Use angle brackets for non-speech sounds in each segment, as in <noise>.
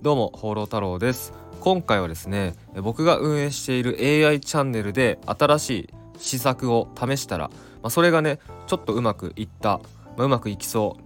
どうも放浪太郎です。今回はですね僕が運営している AI チャンネルで新しい施策を試したら、まあ、それがねちょっとうまくいった、まあ、うまくいきそう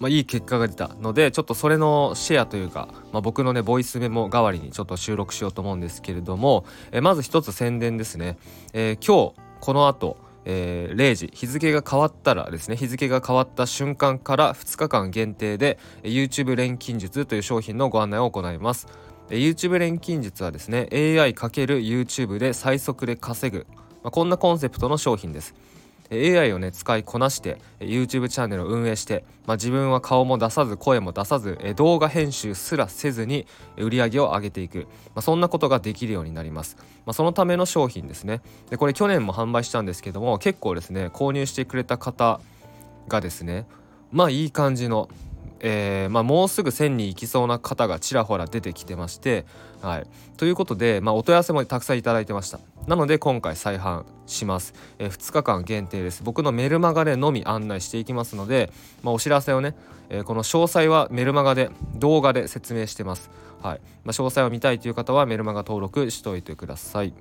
まあ、いい結果が出たのでちょっとそれのシェアというか、まあ、僕のねボイスメモ代わりにちょっと収録しようと思うんですけれども、えまず一つ宣伝ですね、えー、今日この後えー、0時日付が変わったらですね日付が変わった瞬間から2日間限定で YouTube 錬金術という商品のご案内を行います。YouTube 錬金術はですね AI×YouTube で最速で稼ぐ、まあ、こんなコンセプトの商品です。AI をね使いこなして YouTube チャンネルを運営して、まあ、自分は顔も出さず声も出さず動画編集すらせずに売り上げを上げていく、まあ、そんなことができるようになります、まあ、そのための商品ですね。でこれ去年も販売したんですけども結構ですね購入してくれた方がですねまあいい感じのえーまあ、もうすぐ1000に行きそうな方がちらほら出てきてまして、はい、ということで、まあ、お問い合わせもたくさんいただいてました。なので今回再販します、えー、2日間限定です。僕のメルマガでのみ案内していきますので、まあ、お知らせをね、えー、この詳細はメルマガで動画で説明してます。はい、まあ、詳細を見たいという方はメルマガ登録しておいてください。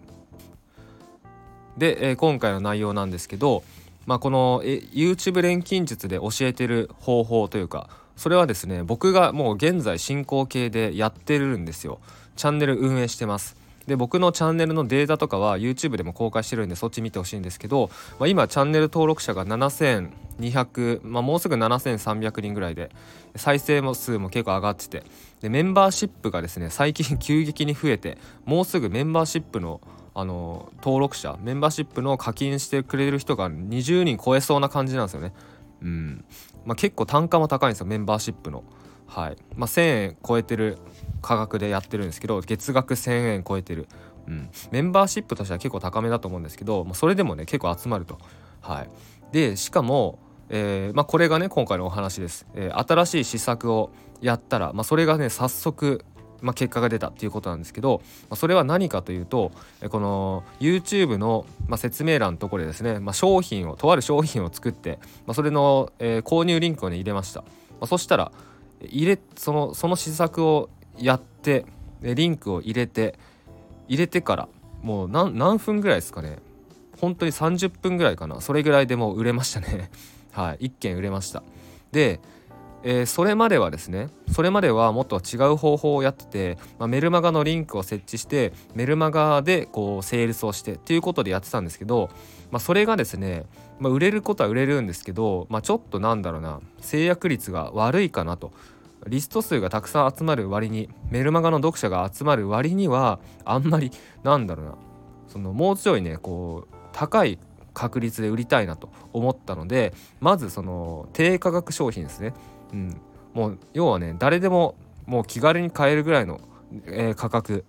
で、えー、今回の内容なんですけどまあ、このえ YouTube 錬金術で教えてる方法というかそれはですね僕がもう現在進行形でやってるんですよ。チャンネル運営してます。で僕のチャンネルのデータとかは YouTube でも公開してるんでそっち見てほしいんですけど、まあ、今チャンネル登録者が7200、まあ、もうすぐ7300人ぐらいで再生も数も結構上がっててでメンバーシップがですね最近 <laughs> 急激に増えてもうすぐメンバーシップのあの登録者メンバーシップの課金してくれる人が20人超えそうな感じなんですよね。うんまあ、結構単価も高いんですよメンバーシップの。はい。まあ、1,000円超えてる価格でやってるんですけど月額1,000円超えてる、うん、メンバーシップとしては結構高めだと思うんですけど、まあ、それでもね結構集まると。はい、でしかも、えーまあ、これがね今回のお話です、えー、新しい施策をやったら、まあ、それがね早速まあ、結果が出たっていうことなんですけど、まあ、それは何かというとこの YouTube の、まあ、説明欄のところでですね、まあ、商品をとある商品を作って、まあ、それの、えー、購入リンクをね入れました、まあ、そしたら入れそのその施策をやってリンクを入れて入れてからもう何何分ぐらいですかね。本当に30分ぐらいかな。それぐらいでもう売れましたね。<laughs> はい1件売れました。でえー、それまではですねそれまではもっと違う方法をやってて、まあ、メルマガのリンクを設置してメルマガでこうセールスをしてっていうことでやってたんですけど、まあ、それがですね、まあ、売れることは売れるんですけど、ま、ちょっとなんだろうな制約率が悪いかなと。リスト数がたくさん集まる割にメルマガの読者が集まる割にはあんまりなんだろうなそのもうちょいねこう高い確率で売りたいなと思ったのでまずその低価格商品ですねうん、もう要はね誰でももう気軽に買えるぐらいの、えー、価格。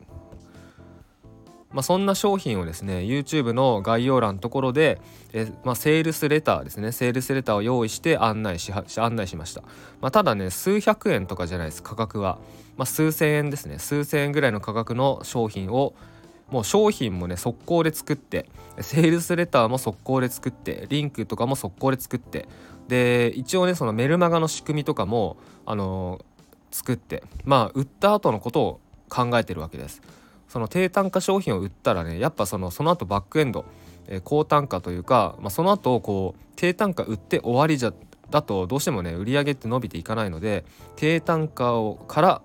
まあ、そんな商品をですね YouTube の概要欄のところで、えまあ、セールスレターですね。セールスレターを用意して案内し案内しました、まあ、ただね数百円とかじゃないです価格は、ま、数千円ですね。数千円ぐらいの価格の商品をもう商品もね速攻で作ってセールスレターも速攻で作ってリンクとかも速攻で作ってで一応ねそのメルマガの仕組みとかもあのー、作ってまあ売った後のことを考えてるわけです。その低単価商品を売ったらねやっぱそのその後バックエンド、えー、高単価というか、まあ、その後こう低単価売って終わりじゃだとどうしてもね売り上げって伸びていかないので低単価をから、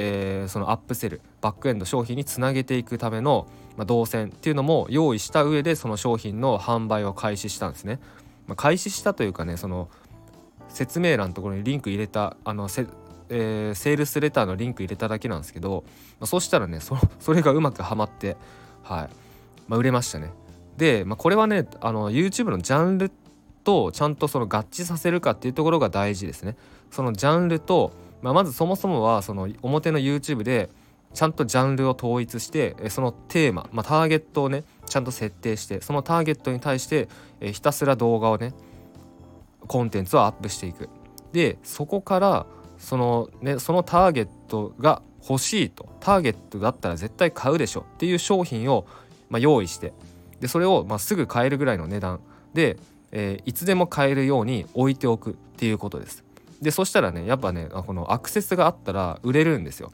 えー、そのアップセルバックエンド商品につなげていくための、まあ、動線っていうのも用意した上でその商品の販売を開始したんですね。まあ、開始したというかねその説明欄のところにリンク入れたあのせ、えー、セールスレターのリンク入れただけなんですけど、まあ、そしたらねそそれがうまくはまってはい、まあ、売れましたね。で、まあ、これはねあの YouTube のジャンルとちゃんとその合致させるかっていうところが大事ですね。そのジャンルと、まあ、まずそもそもはその表の YouTube でちゃんとジャンルを統一してそのテーマ、まあ、ターゲットをねちゃんと設定してそのターゲットに対して、ひたすら動画をねコンテンツをアップしていく。でそこからそのねそのターゲットが欲しいとターゲットだったら絶対買うでしょっていう商品を、まあ、用意してでそれを、まあ、すぐ買えるぐらいの値段。で、えー、いつでも買えるように置いておくっていうことです。でそしたらねやっぱねこのアクセスがあったら売れるんですよ。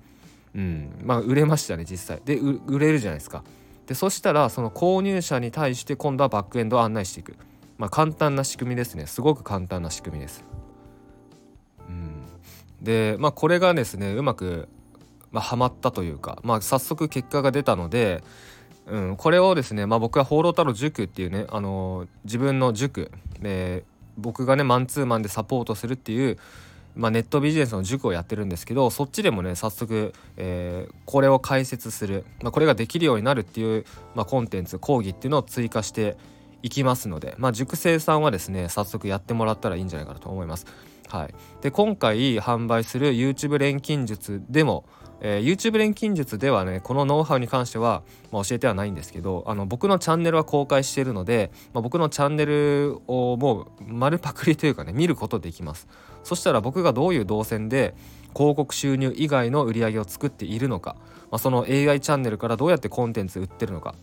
うん。まあ売れましたね実際。で売れるじゃないですか。でそしたらその購入者に対して今度はバックエンドを案内していく。まあ簡単な仕組みですね。すごく簡単な仕組みです。うん。でまあこれがですねうまくまあ、ハマったというか、まあ、早速結果が出たので、うん、これをですね、まあ、僕は放浪太郎塾っていうね、あのー、自分の塾で僕がねマンツーマンでサポートするっていう、まあ、ネットビジネスの塾をやってるんですけどそっちでもね早速、えー、これを解説する、まあ、これができるようになるっていう、まあ、コンテンツ講義っていうのを追加していきますので、まあ、塾生さんはですね早速やってもらったらいいんじゃないかなと思います。はい、で今回販売する YouTube 錬金術でも、えー、YouTube 錬金術ではねこのノウハウに関しては、まあ、教えてはないんですけどあの僕のチャンネルは公開しているので、まあ、僕のチャンネルをもう丸パクリというかね見ることできます。そしたら僕がどういう動線で広告収入以外の売り上げを作っているのか、まあ、その AI チャンネルからどうやってコンテンツ売ってるのか。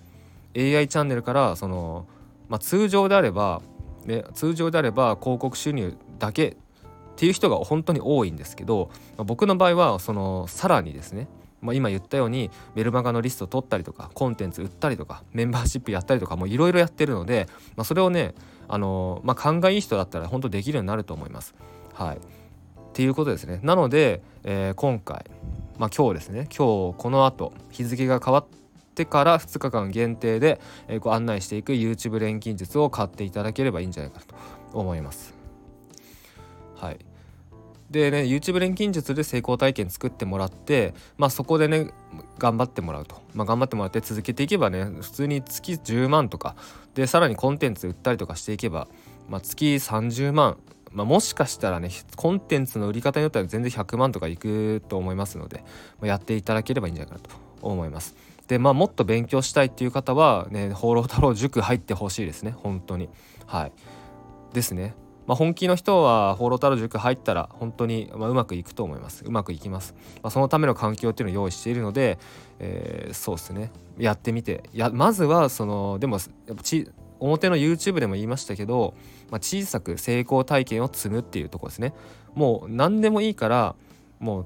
AI チャンネルからその、まあ、通常であれば、ね、通常であれば広告収入だけっていう人が本当に多いんですけど、まあ、僕の場合はそのさらにですねまあ、今言ったようにメルマガのリスト取ったりとかコンテンツ売ったりとかメンバーシップやったりとかもいろいろやってるので、まあ、それをねあの、まあ、勘がいい人だったら本当できるようになると思います。はい、っていうことですね。なので、えー、今回、まあ、今日ですね今日この後日付が変わってから2日間限定で、えー、ご案内していく YouTube 錬金術を買っていただければいいんじゃないかと思います。はいでね YouTube 錬金術で成功体験作ってもらってまあそこでね頑張ってもらうと、まあ、頑張ってもらって続けていけばね普通に月10万とかでさらにコンテンツ売ったりとかしていけば、まあ、月30万。まあ、もしかしたらねコンテンツの売り方によっては全然100万とかいくと思いますので、まあ、やっていただければいいんじゃないかなと思います。でまあもっと勉強したいっていう方はね放浪太郎塾入ってほしいですね。本当に。はい。ですね。まあ、本気の人は放浪太郎塾入ったら本当に、まあ、うまくいくと思います。うまくいきます、まあ、そのための環境っていうのを用意しているので、えー、そうですね。やってみて。やまずはそのでもち表の YouTube でも言いましたけど、まあ、小さく成功体験を積むっていうとこですね。もう何でもいいからもう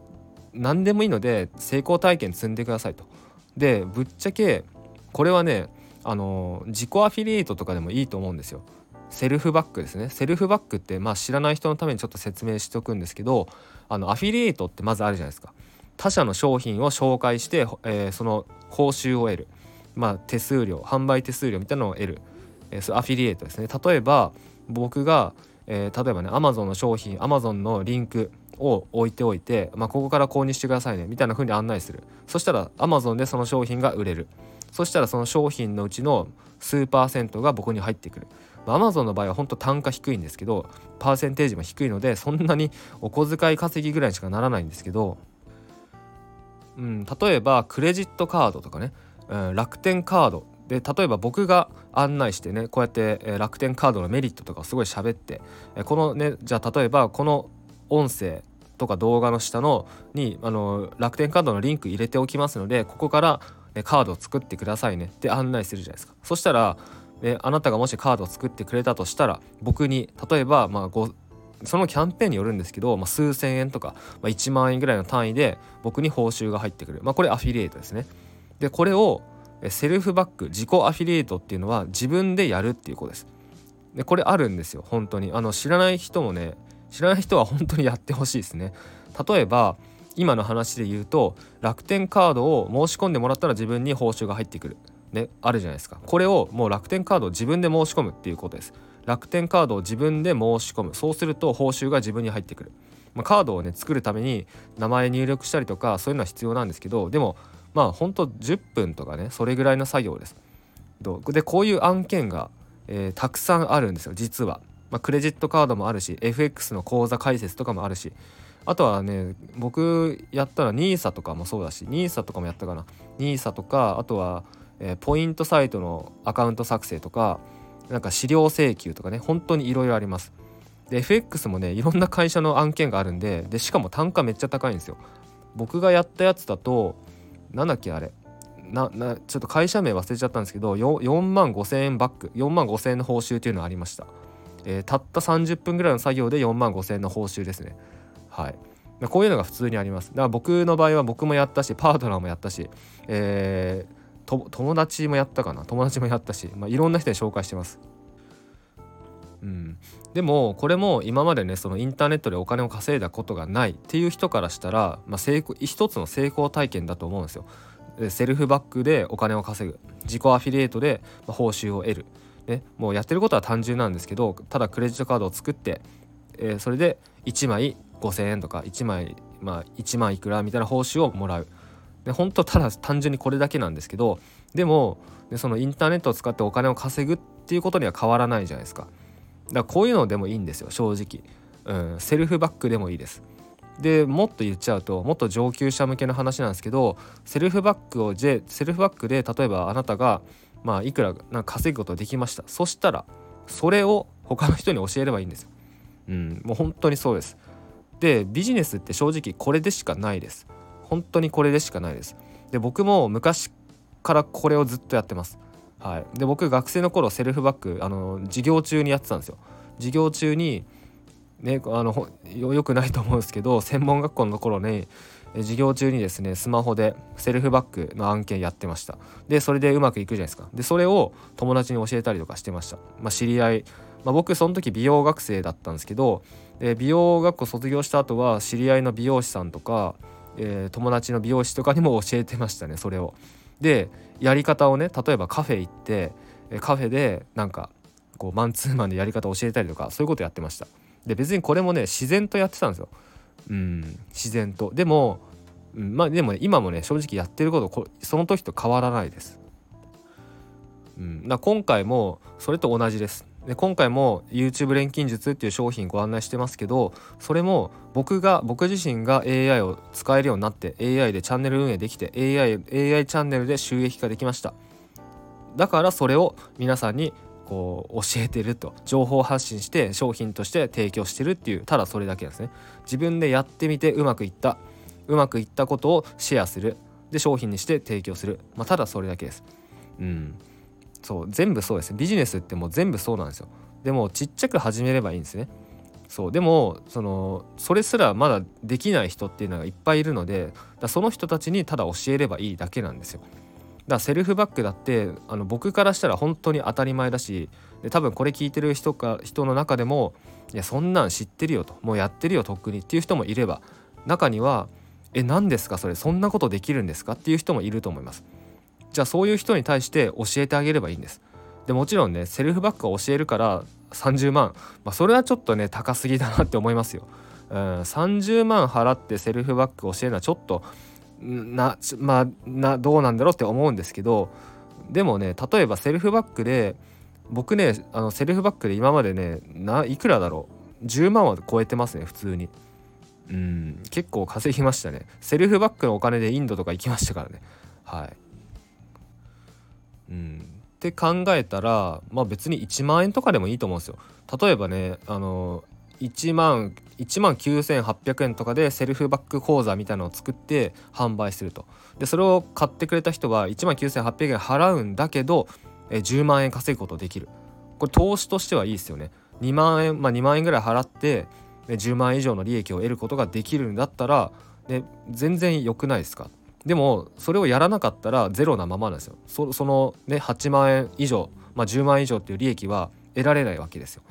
何でもいいので成功体験積んでくださいと。でぶっちゃけこれはねあの自己アフィリエイトとかでもいいと思うんですよ。セルフバックですね。セルフバックってまあ知らない人のためにちょっと説明しておくんですけどあのアフィリエイトってまずあるじゃないですか。他社の商品を紹介して、えー、その報酬を得る。まあ手数料販売手数料みたいなのを得る、えー、そアフィリエイトですね。例えば僕が、えー、例えばね Amazon の商品 Amazon のリンクを置いておいて、まあ、ここから購入してくださいねみたいな風に案内する。そしたら Amazon でその商品が売れる。そしたらその商品のうちの数パーセントが僕に入ってくる。アマゾンの場合は本当単価低いんですけどパーセンテージも低いのでそんなにお小遣い稼ぎぐらいしかならないんですけど、うん、例えばクレジットカードとかね、うん、楽天カード。で例えば僕が案内してねこうやって、え楽天カードのメリットとかをすごい喋って、えこのねじゃあ例えばこの音声とか動画の下のにあの楽天カードのリンク入れておきますのでここから、ね、カードを作ってくださいねって案内するじゃないですか。そしたらであなたがもしカードを作ってくれたとしたら僕に例えばまあそのキャンペーンによるんですけど、まあ、数千円とか、まあ、1万円ぐらいの単位で僕に報酬が入ってくる、まあ、これアフィリエイトですね。でこれをセルフバック自己アフィリエイトっていうのは自分でやるっていうことです。でこれあるんですよ本当に。あの知らない人もね知らない人は本当にやってほしいですね。例えば今の話で言うと楽天カードを申し込んでもらったら自分に報酬が入ってくる。ねあるじゃないですか。これをもう楽天カードを自分で申し込むっていうことです。楽天カードを自分で申し込む。そうすると報酬が自分に入ってくる、まあ、カードをね作るために名前入力したりとかそういうのは必要なんですけどでもまあほんと10分とかねそれぐらいの作業です。でこういう案件が、えー、たくさんあるんですよ実は、まあ、クレジットカードもあるし FX の口座開設とかもあるし。あとはね僕やったら NISA とかもそうだし NISA とかもやったかな。NISA とかあとはえー、ポイントサイトのアカウント作成とかなんか資料請求とかね本当にいろいろあります。で FX もねいろんな会社の案件があるんででしかも単価めっちゃ高いんですよ。僕がやったやつだとなんだっけあれ。ななちょっと会社名忘れちゃったんですけど 4, 万5千円バック4万5千円の報酬っていうのがありました、えー、たった30分ぐらいの作業で4万5千円の報酬ですね。はい。こういうのが普通にあります。だから僕の場合は僕もやったしパートナーもやったし、えー、友達もやったかな。友達もやったし、まあ、いろんな人に紹介してます。うん、でもこれも今までねそのインターネットでお金を稼いだことがないっていう人からしたら、まあ、成功一つの成功体験だと思うんですよ。でセルフバックでお金を稼ぐ。自己アフィリエイトで報酬を得る、ね、もうやってることは単純なんですけどただクレジットカードを作って、えー、それで1枚5,000円とか1枚、まあ、1万いくらみたいな報酬をもらう。で本当ただ単純にこれだけなんですけどでもでそのインターネットを使ってお金を稼ぐっていうことには変わらないじゃないですか。だからこういうのでもいいんですよ正直、うん、セルフバックでもいいです。でもっと言っちゃうともっと上級者向けの話なんですけどセルフバックをセルフバックで例えばあなたがまあいくらなんか稼ぐことができました。そしたらそれを他の人に教えればいいんですよ、うん、もう本当にそうです。でビジネスって正直これでしかないです。本当にこれでしかないです。で僕も昔からこれをずっとやってます。はい、で僕学生の頃セルフバックあの授業中にやってたんですよ。授業中にねあのよくないと思うんですけど専門学校の頃ね授業中にですねスマホでセルフバックの案件やってました。でそれでうまくいくじゃないですか。でそれを友達に教えたりとかしてました。まあ、知り合い、まあ、僕その時美容学生だったんですけど美容学校卒業した後は知り合いの美容師さんとか、えー、友達の美容師とかにも教えてましたねそれを。でやり方をね例えばカフェ行ってカフェでなんかこうマンツーマンでやり方を教えたりとかそういうことやってました。で別にこれもね自然とやってたんですよ。うん自然と。でも、うん、まあでも、ね、今もね正直やってることその時と変わらないです。うん、今回もそれと同じです。で今回も YouTube 錬金術っていう商品ご案内してますけどそれも僕が僕自身が AI を使えるようになって AI でチャンネル運営できて AI, AI チャンネルで収益化できました。だからそれを皆さんにこう教えてると。情報発信して商品として提供してるっていうただそれだけですね。自分でやってみてうまくいった。うまくいったことをシェアする。で商品にして提供する、まあ、ただそれだけです。うん。そう全部そうです。ビジネスってもう全部そうなんですよ。でもちっちゃく始めればいいんですね。そうでもそのそれすらまだできない人っていうのがいっぱいいるのでだその人たちにただ教えればいいだけなんですよ。だからセルフバックだってあの僕からしたら本当に当たり前だしで多分これ聞いてる人か人の中でもいやそんなん知ってるよともうやってるよとっくにっていう人もいれば中にはえ何ですかそれそんなことできるんですかっていう人もいると思います。じゃあそういう人に対して教えてあげればいいんです。でもちろんねセルフバックを教えるから30万、まあ、それはちょっとね高すぎだなって思いますよ。うん、30万払ってセルフバック教えるのはちょっとなまあなどうなんだろうって思うんですけどでもね例えばセルフバックで僕ねあのセルフバックで今までねないくらだろう？10万は超えてますね普通に。うん結構稼ぎましたね。セルフバックのお金でインドとか行きましたからね。はい。うん、って考えたら、まあ、別に1万円とかでもいいと思うんですよ。例えばねあの1万1万9800円とかでセルフバック講座みたいなのを作って販売すると。でそれを買ってくれた人は1万9800円払うんだけどえ10万円稼ぐことできる。これ投資としてはいいですよね。2万円まあ2万円ぐらい払って10万円以上の利益を得ることができるんだったら、ね、全然良くないですか？でもそれをやらなかったらゼロなままなんですよそのね8万円以上、まあ、10万円以上っていう利益は得られないわけですよ。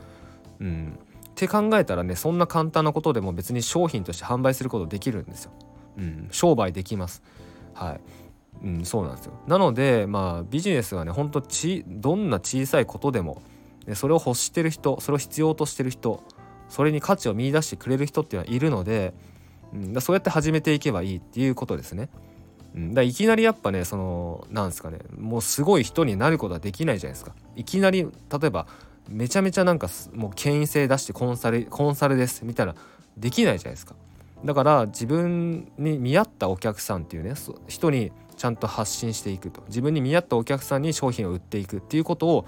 うん、って考えたらねそんな簡単なことでも別に商品として販売することできるんですよ。うん、商売できます。はいうん、そうなんですよなのでまあビジネスはねほんとちどんな小さいことでも、ね、それを欲してる人それを必要としてる人それに価値を見いだしてくれる人っていうのはいるので、うん、そうやって始めていけばいいっていうことですね。うん、だいきなりやっぱねそのなんですかねもうすごい人になることはできないじゃないですか。いきなり例えばめちゃめちゃなんかもう権威性出してコンサルコンサルですみたいなできないじゃないですか。だから自分に見合ったお客さんっていうね人にちゃんと発信していくと。自分に見合ったお客さんに商品を売っていくっていうことを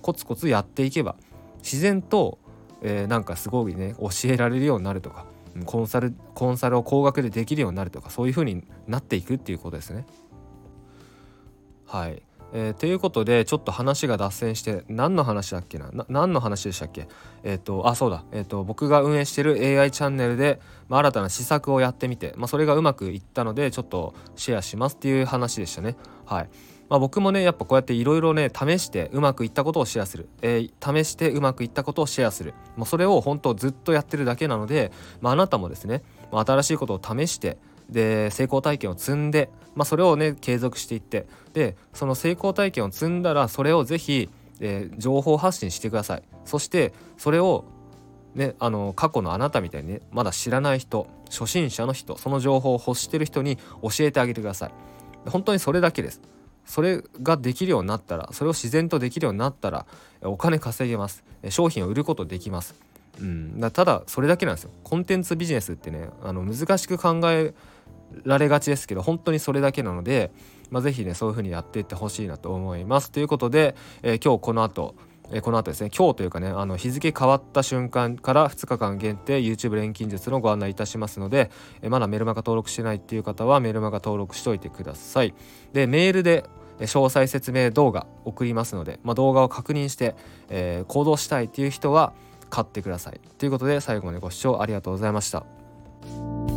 コツコツやっていけば自然と、えー、なんかすごいね教えられるようになるとか。コンサルコンサルを高額でできるようになるとかそういう風になっていくっていうことですね。はい、えー、ということでちょっと話が脱線して何の話だっけな？何の話でしたっけ？えっ、ー、とあそうだ、えーと、僕が運営してる AI チャンネルで、まあ、新たな施策をやってみて、まあ、それがうまくいったのでちょっとシェアしますっていう話でしたね。はい。まあ、僕もねやっぱこうやっていろいろね試してうまくいったことをシェアする、えー、試してうまくいったことをシェアする。もうそれを本当ずっとやってるだけなので、まあ、あなたもですね、まあ、新しいことを試してで成功体験を積んで、まあ、それをね継続していってでその成功体験を積んだらそれをぜひ、えー、情報発信してください。そしてそれをね、あの過去のあなたみたいにねまだ知らない人初心者の人その情報を欲してる人に教えてあげてください。本当にそれだけです。それができるようになったらそれを自然とできるようになったらお金稼げます。商品を売ることできます、うん、だただそれだけなんですよ。コンテンツビジネスってねあの難しく考えられがちですけど本当にそれだけなので、まあ、是非ねそういう風にやっていってほしいなと思います。ということで、えー、今日この後えこの後ですね今日というかねあの日付変わった瞬間から2日間限定 YouTube 錬金術のご案内いたしますので、えまだメルマガ登録してないっていう方はメルマガ登録しておいてくださいでメールで詳細説明動画送りますので、まあ、動画を確認して、えー、行動したいっていう人は買ってくださいということで最後までご視聴ありがとうございました。